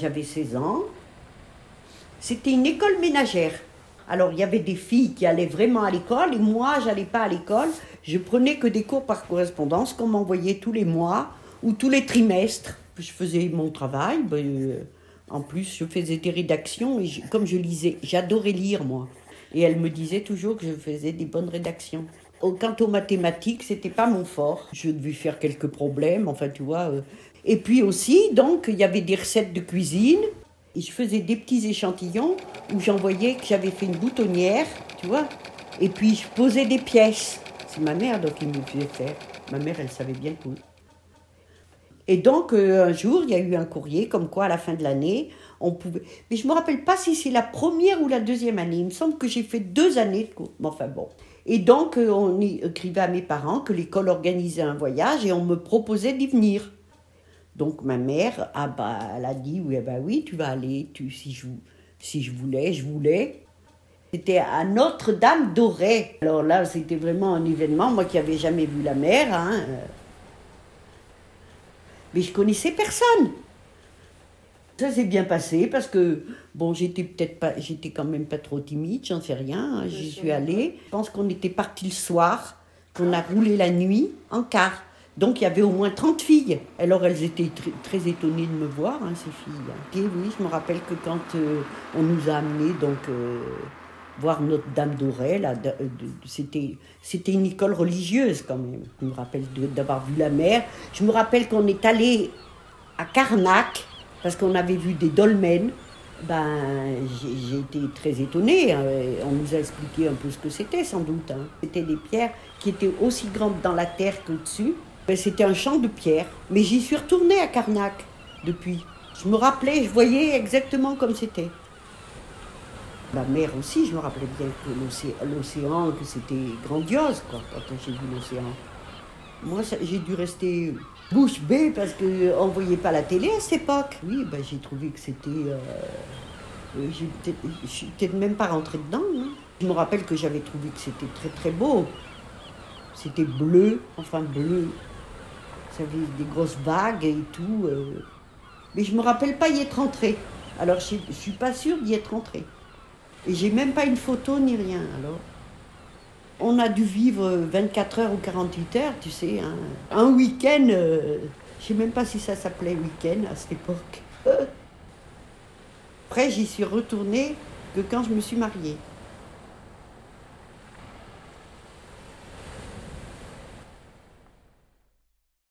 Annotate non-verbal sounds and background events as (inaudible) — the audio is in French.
J'avais 16 ans. C'était une école ménagère. Alors il y avait des filles qui allaient vraiment à l'école et moi j'allais pas à l'école. Je prenais que des cours par correspondance qu'on m'envoyait tous les mois ou tous les trimestres. Je faisais mon travail. ben, euh, en plus, je faisais des rédactions et comme je lisais, j'adorais lire moi. Et elle me disait toujours que je faisais des bonnes rédactions. Oh, Quant aux mathématiques, c'était pas mon fort. Je devais faire quelques problèmes, enfin tu vois. euh. Et puis aussi, donc, il y avait des recettes de cuisine. Et je faisais des petits échantillons où j'envoyais que j'avais fait une boutonnière, tu vois. Et puis je posais des pièces. C'est ma mère donc qui me faisait faire. Ma mère, elle savait bien tout. Et donc, euh, un jour, il y a eu un courrier comme quoi, à la fin de l'année, on pouvait. Mais je ne me rappelle pas si c'est la première ou la deuxième année. Il me semble que j'ai fait deux années de cours. Mais enfin bon. Et donc, euh, on écrivait à mes parents que l'école organisait un voyage et on me proposait d'y venir. Donc, ma mère, ah bah, elle a dit oui, ah bah oui, tu vas aller. Tu, si, je, si je voulais, je voulais. C'était à Notre-Dame d'Auray. Alors là, c'était vraiment un événement. Moi qui n'avais jamais vu la mer. hein, euh, mais je connaissais personne. Ça s'est bien passé parce que, bon, j'étais peut-être pas, j'étais quand même pas trop timide, j'en sais rien, hein, j'y suis allée. Je pense qu'on était parti le soir, qu'on a roulé la nuit en car. Donc il y avait au moins 30 filles. Alors elles étaient très, étonnées de me voir, hein, ces filles. Et oui, je me rappelle que quand euh, on nous a amenés donc, euh, voir Notre-Dame d'Auray, de- c'était, une école religieuse quand même. Je me rappelle d'avoir vu la mer. Je me rappelle qu'on est allé à Carnac, parce qu'on avait vu des dolmens, ben, j'ai j'ai été très étonnée. hein. On nous a expliqué un peu ce que c'était, sans doute. hein. C'était des pierres qui étaient aussi grandes dans la terre qu'au-dessus. Ben, C'était un champ de pierres. Mais j'y suis retournée à Carnac depuis. Je me rappelais, je voyais exactement comme c'était. La mer aussi, je me rappelais bien que l'océ- l'océan, que c'était grandiose, quoi, quand j'ai vu l'océan. Moi, j'ai dû rester bouche bée parce qu'on ne voyait pas la télé à cette époque. Oui, ben, j'ai trouvé que c'était. euh, euh, Je suis peut-être même pas rentrée dedans. hein. Je me rappelle que j'avais trouvé que c'était très très beau. C'était bleu, enfin bleu. Ça avait des grosses vagues et tout. euh. Mais je me rappelle pas y être rentrée. Alors je ne suis pas sûre d'y être rentrée. Et j'ai même pas une photo ni rien. Alors. On a dû vivre 24 heures ou 48 heures, tu sais. hein. Un week-end, euh, je sais même pas si ça s'appelait week-end à cette époque. (laughs) Après, j'y suis retournée que quand je me suis mariée.